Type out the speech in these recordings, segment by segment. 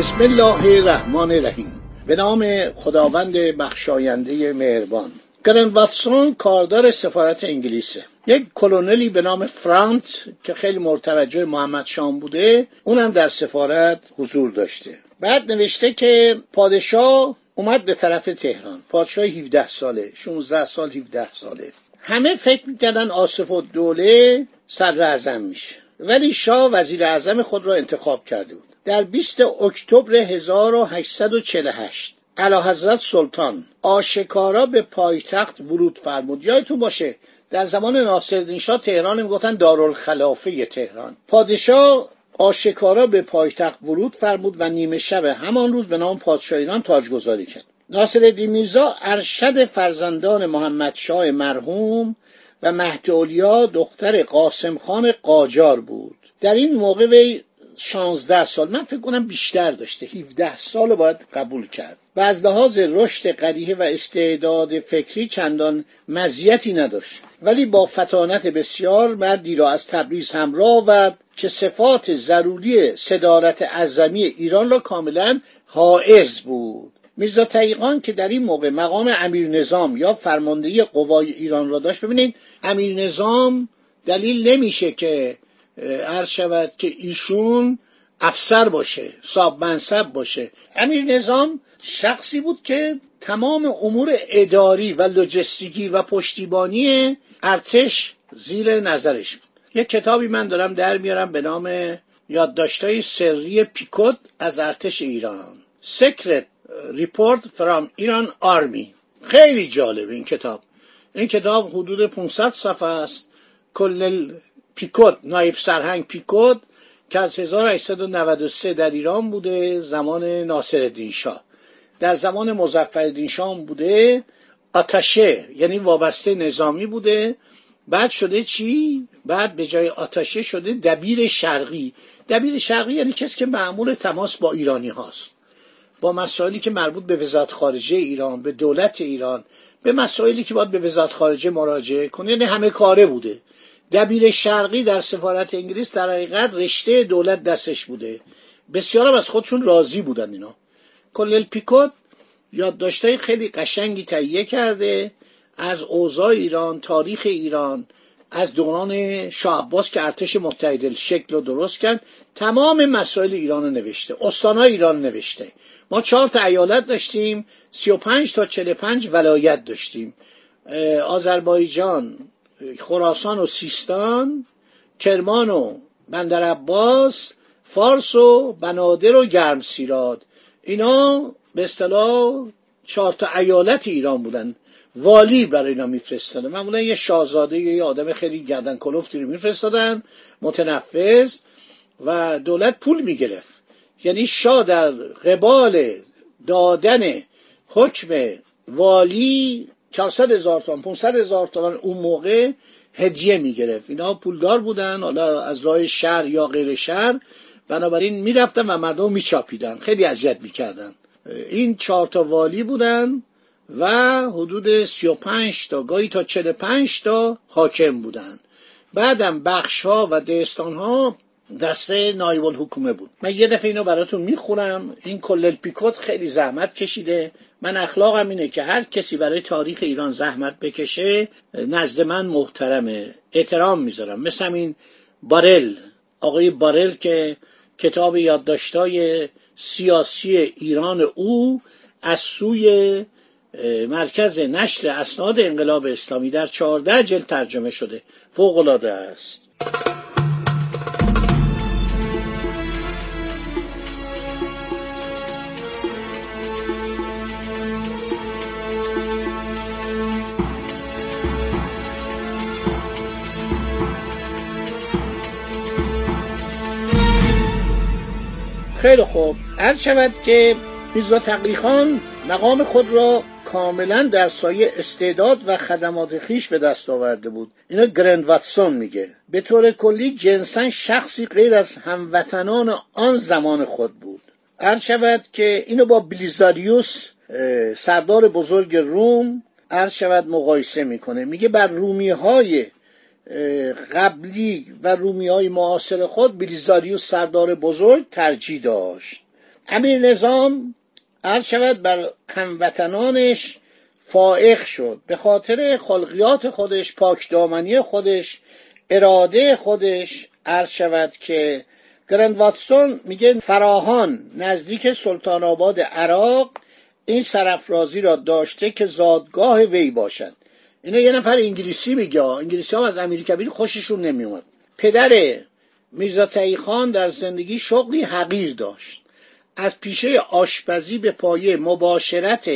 بسم الله الرحمن الرحیم. به نام خداوند بخشاینده مهربان. گرن واتسون کاردار سفارت انگلیسه. یک کلونلی به نام فرانت که خیلی مرتوجه محمد شام بوده اونم در سفارت حضور داشته. بعد نوشته که پادشاه اومد به طرف تهران. پادشاه 17 ساله 16 سال 17 ساله. همه فکر می‌کردن آصف و دوله صدر اعظم میشه. ولی شاه وزیر اعظم خود را انتخاب کرده بود. در 20 اکتبر 1848 علا حضرت سلطان آشکارا به پایتخت ورود فرمود. یادتون باشه در زمان ناصرالدین شاه تهران می‌گفتن دارالخلافه تهران. پادشاه آشکارا به پایتخت ورود فرمود و نیمه شب همان روز به نام پادشاه ایران تاجگذاری کرد. ناصرالدین میرزا ارشد فرزندان محمد شاه مرحوم و مهد دختر قاسم خان قاجار بود. در این موقع وی 16 سال من فکر کنم بیشتر داشته 17 سال باید قبول کرد. و از لحاظ رشد قریه و استعداد فکری چندان مزیتی نداشت. ولی با فتانت بسیار مردی را از تبریز همراه آورد که صفات ضروری صدارت اعظمی ایران را کاملا حائز بود. میرزا تقیقان که در این موقع مقام امیر نظام یا فرماندهی قوای ایران را داشت ببینید امیر نظام دلیل نمیشه که عرض شود که ایشون افسر باشه صاحب منصب باشه. امیر نظام شخصی بود که تمام امور اداری و لوجستیکی و پشتیبانی ارتش زیر نظرش بود. یک کتابی من دارم در میارم به نام یادداشتهای سری پیکوت از ارتش ایران. Secret Report from Iran Army. خیلی جالب این کتاب. این کتاب حدود 500 صفحه است. کل پیکوت نایب سرهنگ پیکوت که از 1893 در ایران بوده زمان ناصر شاه. در زمان مزفر شاه بوده آتشه یعنی وابسته نظامی بوده. بعد شده چی؟ بعد به جای آتشه شده دبیر شرقی. دبیر شرقی یعنی کسی که معمول تماس با ایرانی هاست. با مسائلی که مربوط به وزارت خارجه ایران به دولت ایران به مسائلی که باید به وزارت خارجه مراجعه کنه یعنی همه کاره بوده. دبیر شرقی در سفارت انگلیس در حقیقت رشته دولت دستش بوده. بسیارم از خودشون راضی بودن اینا. کلل پیکوت یادداشتهای خیلی قشنگی تهیه کرده از اوضاع ایران تاریخ ایران از دوران شاه عباس که ارتش متحد شکل رو درست کرد. تمام مسائل ایران رو نوشته استانهای ایران نوشته. ما چهار تا ایالت داشتیم سی و پنج تا چل پنج ولایت داشتیم. آذربایجان خراسان و سیستان کرمان و بندر عباس فارس و بنادر و گرم سیراد. اینا به اصطلاح چهار تا ایالت ایران بودن. والی برای اینا میفرستادن. معمولا یه شاهزاده یه آدم خیلی گردن کلفتی رو میفرستادن متنفذ و دولت پول می‌گرفت. یعنی شاه در قبال دادن حکم والی 400 هزار تومان 500 هزار تومان اون موقع هدیه می‌گرفت. اینا پولدار بودن حالا از راه شهر یا غیر شهر. بنابراین می‌رفتن و مردم میچاپیدن. خیلی اذیت می‌کردن. این چهار تا والی بودن و حدود 35 تا گاهی تا 45 تا حاکم بودن. بعدم بخش ها و دهستان ها دسته نایب الحکومه بود. من یه دفعه اینو براتون می‌خونم. این کلل پیکوت خیلی زحمت کشیده. من اخلاقم اینه که هر کسی برای تاریخ ایران زحمت بکشه نزد من محترمه. احترام می‌ذارم. مثل همین بارل آقای بارل که کتاب یادداشتای سیاسی ایران او از سوی مرکز نشر اسناد انقلاب اسلامی در چهارده جلد ترجمه شده. فوق العاده است. خیلی خوب. هر شود که میرزا تقیخان مقام خود را کاملا در سایه استعداد و خدمات خیش به دست آورده بود. اینا گرند واتسون میگه. به طور کلی جنسا شخصی غیر از هموطنان آن زمان خود بود. هر شود که اینو با بلیزاریوس سردار بزرگ روم عرض شود مقایسه می‌کنه. میگه بر رومی های قبلی و رومی های معاصر خود بلیزاریوس سردار بزرگ ترجیح داشت. امیر نظام عرض شود بر هموطنانش فائق شد. به خاطر خلقیات خودش پاکدامنی خودش اراده خودش عرض شود که گرند واتسون میگه فراهان نزدیک سلطان آباد عراق این سرفرازی را داشته که زادگاه وی باشد. اینا یه نفر انگلیسی میگه انگلیسی ها از کبیر خوششون نمیومد پدر میرزا خان در زندگی شغلی حقیر داشت. از پیشه آشپزی به پایه مباشرت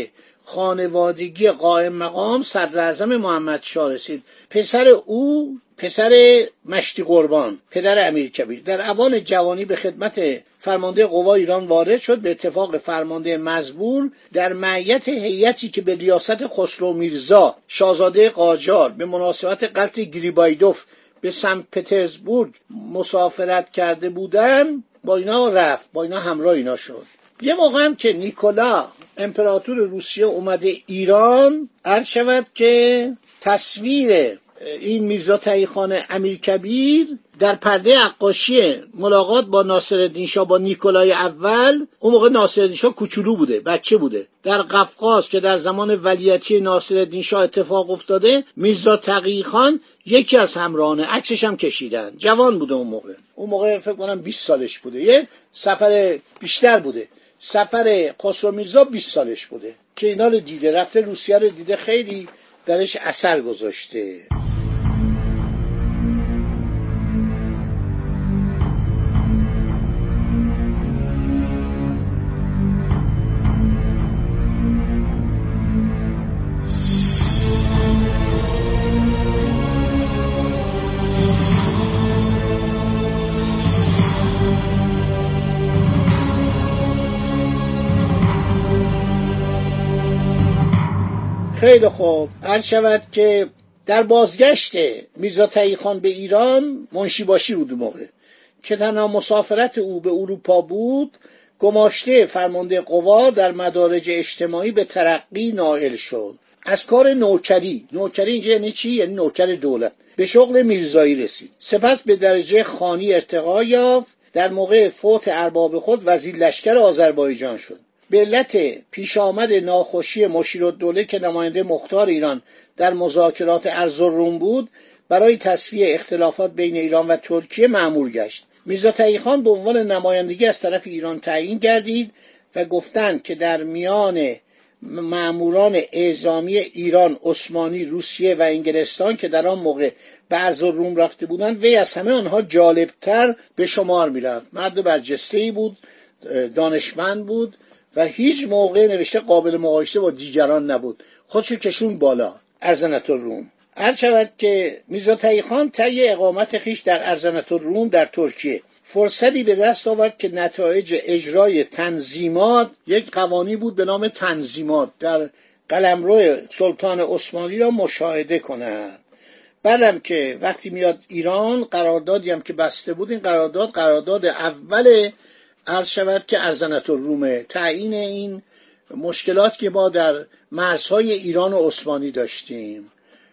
خانوادگی قائم مقام صدر محمد شاه رسید. پسر او پسر مشتی قربان پدر امیر کبیر در اوان جوانی به خدمت فرمانده قوا ایران وارد شد به اتفاق فرمانده مزبور در معیت هیئتی که به ریاست خسرو میرزا شاهزاده قاجار به مناسبت قتل گریبایدوف به سن پترزبورگ مسافرت کرده بودن با اینا رفت با اینا همراه اینا شد. یه موقع هم که نیکولا امپراتور روسیه اومده ایران عرض شود که تصویر این میرزا تایخان امیر کبیر در پرده عقاشی ملاقات با ناصرالدین شاه با نیکولای اول اون موقع ناصرالدین شاه کوچولو بوده بچه بوده. در قفقاز که در زمان ولیتی ناصرالدین شاه اتفاق افتاده میرزا تقیخان یکی از همراهان عکسش هم کشیدن. جوان بوده اون موقع. اون موقع فکر کنم 20 سالش بوده. یه سفر بیشتر بوده. سفر خسرو میرزا 20 سالش بوده. که اینا رو دیده رفته روسیه رو دیده خیلی درش اثر گذاشته. خیلی خوب. هر شود که در بازگشت میرزا خان به ایران منشی باشی بود موقع. که تنها مسافرت او به اروپا بود گماشته فرمانده قوا در مدارج اجتماعی به ترقی نائل شد. از کار نوکری. نوکری اینجا یعنی چی؟ یعنی نوکر دولت. به شغل میرزایی رسید. سپس به درجه خانی ارتقا یافت. در موقع فوت ارباب خود وزیر لشکر آذربایجان شد. به علت پیش آمد ناخوشی مشیر دوله که نماینده مختار ایران در مذاکرات ارزالروم بود برای تصفیه اختلافات بین ایران و ترکیه معمول گشت. میرزا خان به عنوان نمایندگی از طرف ایران تعیین گردید و گفتند که در میان معموران اعزامی ایران عثمانی روسیه و انگلستان که در آن موقع به روم رفته بودند وی از همه آنها جالبتر به شمار می‌رفت. مرد برجسته ای بود دانشمند بود و هیچ موقع نوشته قابل مقایسه با دیگران نبود. خودشو کشون بالا. ارزنت روم هر شود که میرزا خان طی اقامت خیش در ارزنت روم در ترکیه. فرصتی به دست آورد که نتایج اجرای تنظیمات یک قوانی بود به نام تنظیمات در قلمرو سلطان عثمانی را مشاهده کند. بعدم که وقتی میاد ایران قراردادی هم که بسته بود این قرارداد قرارداد اول عرض شود که ارزنت رومه تعیین این مشکلات که ما در مرزهای ایران و عثمانی داشتیم.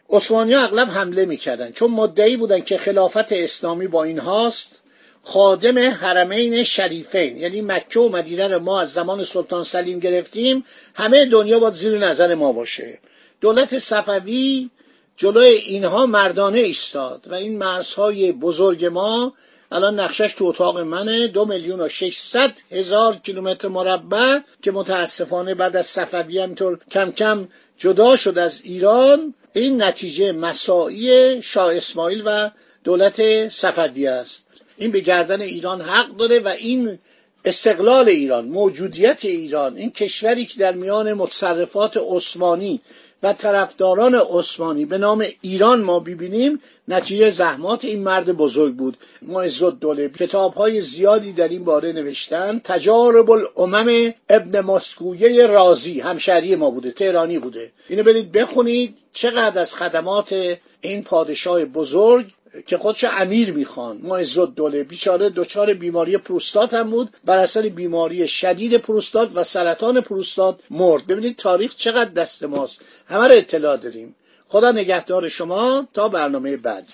عثمانی اغلب حمله می‌کردن چون مدعی بودن که خلافت اسلامی با این هاست خادم حرمین شریفین یعنی مکه و مدینه رو ما از زمان سلطان سلیم گرفتیم همه دنیا باید زیر نظر ما باشه. دولت صفوی جلوی اینها مردانه ایستاد و این مرزهای بزرگ ما الان نقشش تو اتاق منه. دو میلیون و ششصد هزار کیلومتر مربع که متاسفانه بعد از صفوی همینطور کم کم جدا شد از ایران. این نتیجه مساعی شاه اسماعیل و دولت صفوی است. این به گردن ایران حق داره و این استقلال ایران موجودیت ایران این کشوری که در میان متصرفات عثمانی و طرفداران عثمانی به نام ایران ما ببینیم نتیجه زحمات این مرد بزرگ بود. معز الدوله کتاب های زیادی در این باره نوشتن. تجارب الامم ابن مسکویه رازی همشهری ما بوده تهرانی بوده. اینو برید بخونید چقدر از خدمات این پادشاه بزرگ که خودش امیر می‌خوان. معز الدوله بیچاره دچار بیماری پروستات هم بود. بر اثر بیماری شدید پروستات و سرطان پروستات مرد. ببینید تاریخ چقدر دست ماست. همه رو اطلاع داریم. خدا نگهدار شما. تا برنامه بعدی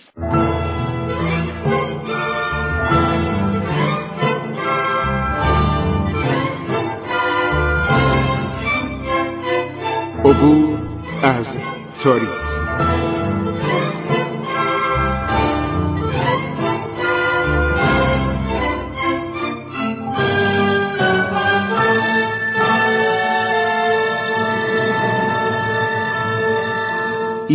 عبور از تاریخ.